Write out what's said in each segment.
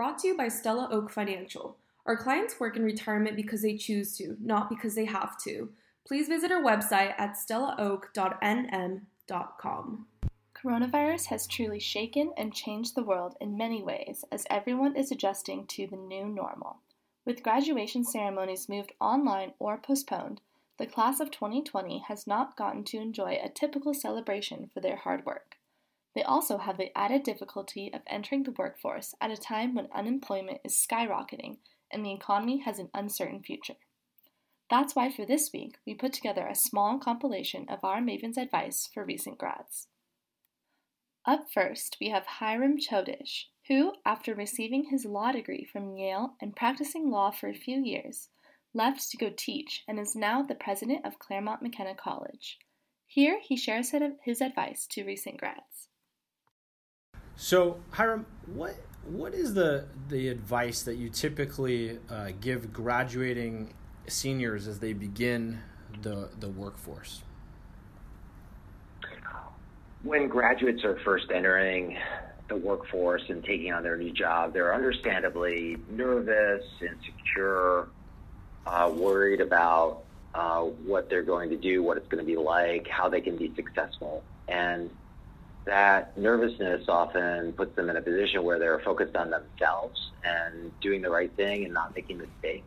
Brought to you by Stella Oak Financial. Our clients work in retirement because they choose to, not because they have to. Please visit our website at stellaoak.nm.com. Coronavirus has truly shaken and changed the world in many ways as everyone is adjusting to the new normal. With graduation ceremonies moved online or postponed, the class of 2020 has not gotten to enjoy a typical celebration for their hard work. They also have the added difficulty of entering the workforce at a time when unemployment is skyrocketing and the economy has an uncertain future. That's why for this week, we put together a small compilation of our Maven's advice for recent grads. Up first, we have Hiram Chodosh, who, after receiving his law degree from Yale and practicing law for a few years, left to go teach and is now the president of Claremont McKenna College. Here, he shares his advice to recent grads. So, Hiram, what what is the the advice that you typically uh, give graduating seniors as they begin the the workforce? When graduates are first entering the workforce and taking on their new job, they're understandably nervous, insecure, uh, worried about uh, what they're going to do, what it's going to be like, how they can be successful. And that nervousness often puts them in a position where they're focused on themselves and doing the right thing and not making mistakes.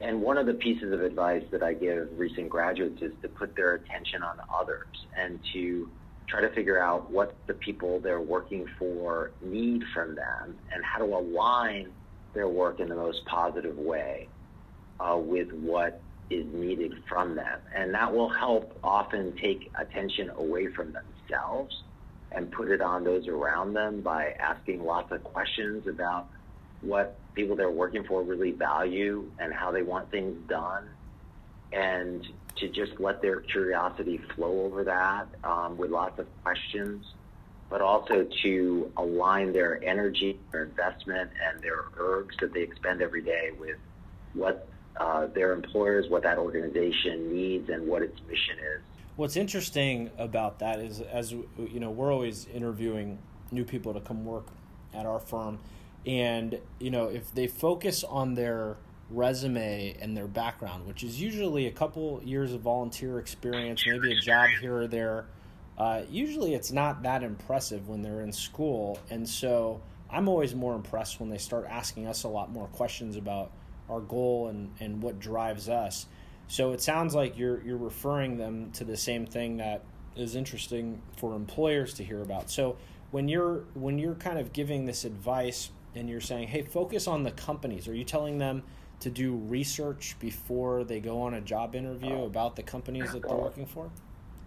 And one of the pieces of advice that I give recent graduates is to put their attention on others and to try to figure out what the people they're working for need from them and how to align their work in the most positive way uh, with what is needed from them. And that will help often take attention away from themselves and put it on those around them by asking lots of questions about what people they're working for really value and how they want things done. And to just let their curiosity flow over that um, with lots of questions, but also to align their energy, their investment, and their ergs that they expend every day with what uh, their employers, what that organization needs, and what its mission is. What's interesting about that is, as you know, we're always interviewing new people to come work at our firm, and you know, if they focus on their resume and their background, which is usually a couple years of volunteer experience, maybe a job here or there. Uh, usually, it's not that impressive when they're in school, and so I'm always more impressed when they start asking us a lot more questions about our goal and, and what drives us. So it sounds like you're you're referring them to the same thing that is interesting for employers to hear about. So when you're when you're kind of giving this advice and you're saying, "Hey, focus on the companies." Are you telling them to do research before they go on a job interview uh, about the companies that they're working for?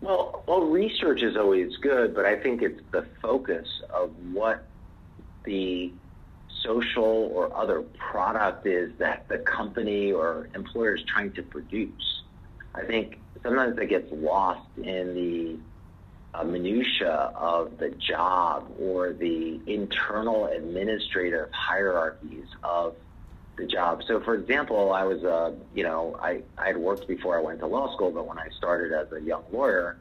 Well, well, research is always good, but I think it's the focus of what the social or other product is that the company or employer is trying to produce. I think sometimes it gets lost in the uh, minutia of the job or the internal administrative hierarchies of the job. So, for example, I was, uh, you know, I, I had worked before I went to law school, but when I started as a young lawyer,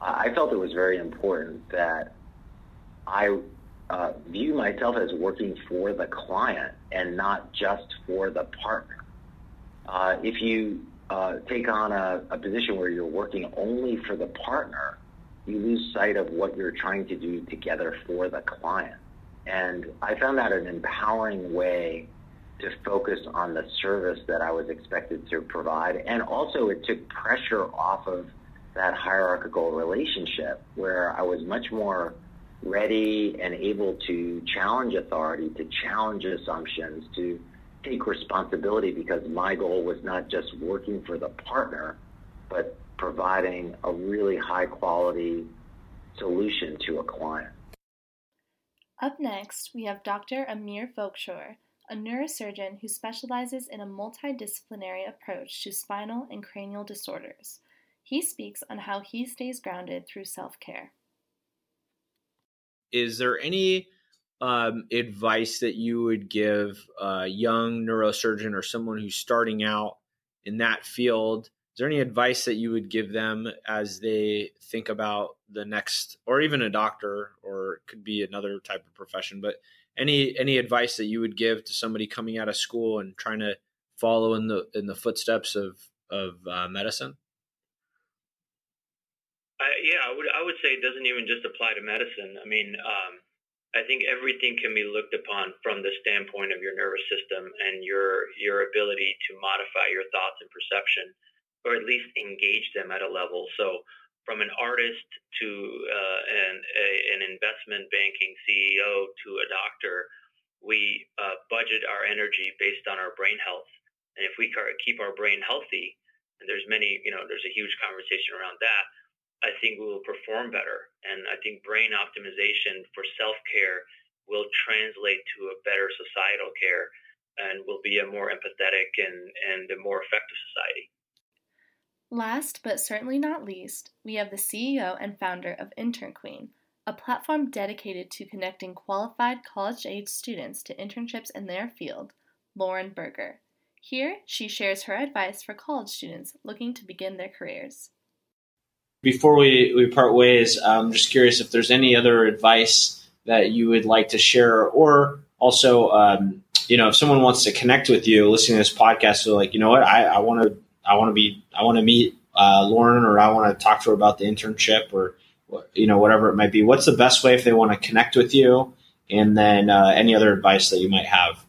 I felt it was very important that I uh, view myself as working for the client and not just for the partner. Uh, if you uh, take on a, a position where you're working only for the partner, you lose sight of what you're trying to do together for the client. And I found that an empowering way to focus on the service that I was expected to provide. And also, it took pressure off of that hierarchical relationship where I was much more ready and able to challenge authority, to challenge assumptions, to take responsibility because my goal was not just working for the partner, but providing a really high quality solution to a client. Up next, we have Dr. Amir Vokshoor, a neurosurgeon who specializes in a multidisciplinary approach to spinal and cranial disorders. He speaks on how he stays grounded through self care is there any um, advice that you would give a young neurosurgeon or someone who's starting out in that field? Is there any advice that you would give them as they think about the next, or even a doctor, or it could be another type of profession, but any any advice that you would give to somebody coming out of school and trying to follow in the in the footsteps of of uh, medicine? Uh, yeah, I would I would say it doesn't even just apply to medicine. I mean, um, I think everything can be looked upon from the standpoint of your nervous system and your your ability to modify your thoughts and perception, or at least engage them at a level. So, from an artist to uh, an a, an investment banking CEO to a doctor, we uh, budget our energy based on our brain health, and if we keep our brain healthy, and there's many, you know, there's a huge conversation around that I think we will perform better. And I think brain optimization for self care will translate to a better societal care and will be a more empathetic and, and a more effective society. Last but certainly not least, we have the CEO and founder of Intern Queen, a platform dedicated to connecting qualified college age students to internships in their field, Lauren Berger. Here, she shares her advice for college students looking to begin their careers before we, we part ways, I'm just curious if there's any other advice that you would like to share, or also, um, you know, if someone wants to connect with you, listening to this podcast, so like, you know what, I want to, I want to be, I want to meet uh, Lauren, or I want to talk to her about the internship, or you know, whatever it might be. What's the best way if they want to connect with you? And then uh, any other advice that you might have.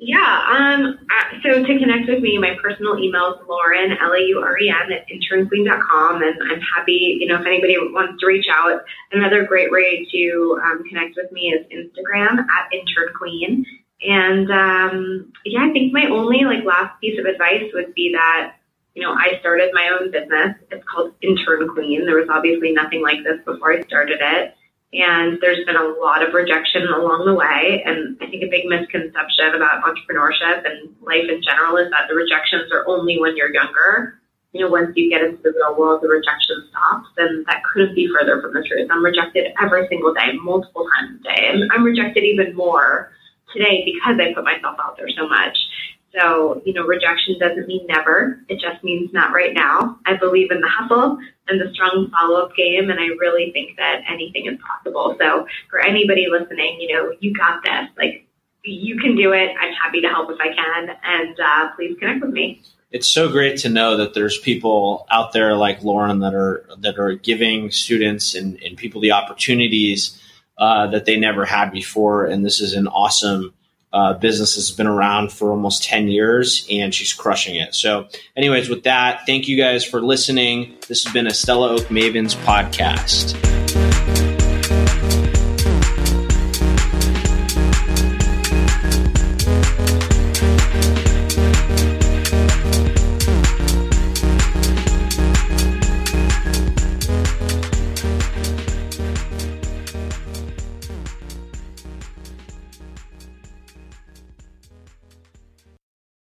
Yeah. Um, so to connect with me, my personal email is Lauren, L-A-U-R-E-N at internqueen.com. And I'm happy, you know, if anybody wants to reach out, another great way to um, connect with me is Instagram at internqueen. And um, yeah, I think my only like last piece of advice would be that, you know, I started my own business. It's called Intern Queen. There was obviously nothing like this before I started it. And there's been a lot of rejection along the way. And I think a big misconception about entrepreneurship and life in general is that the rejections are only when you're younger. You know, once you get into the real world, the rejection stops. And that couldn't be further from the truth. I'm rejected every single day, multiple times a day. And I'm rejected even more today because I put myself out there so much. So, you know, rejection doesn't mean never. It just means not right now. I believe in the hustle and the strong follow up game, and I really think that anything is possible. So, for anybody listening, you know, you got this. Like, you can do it. I'm happy to help if I can, and uh, please connect with me. It's so great to know that there's people out there like Lauren that are that are giving students and, and people the opportunities uh, that they never had before, and this is an awesome uh, business has been around for almost 10 years and she's crushing it. So, anyways, with that, thank you guys for listening. This has been a Stella Oak Mavens podcast.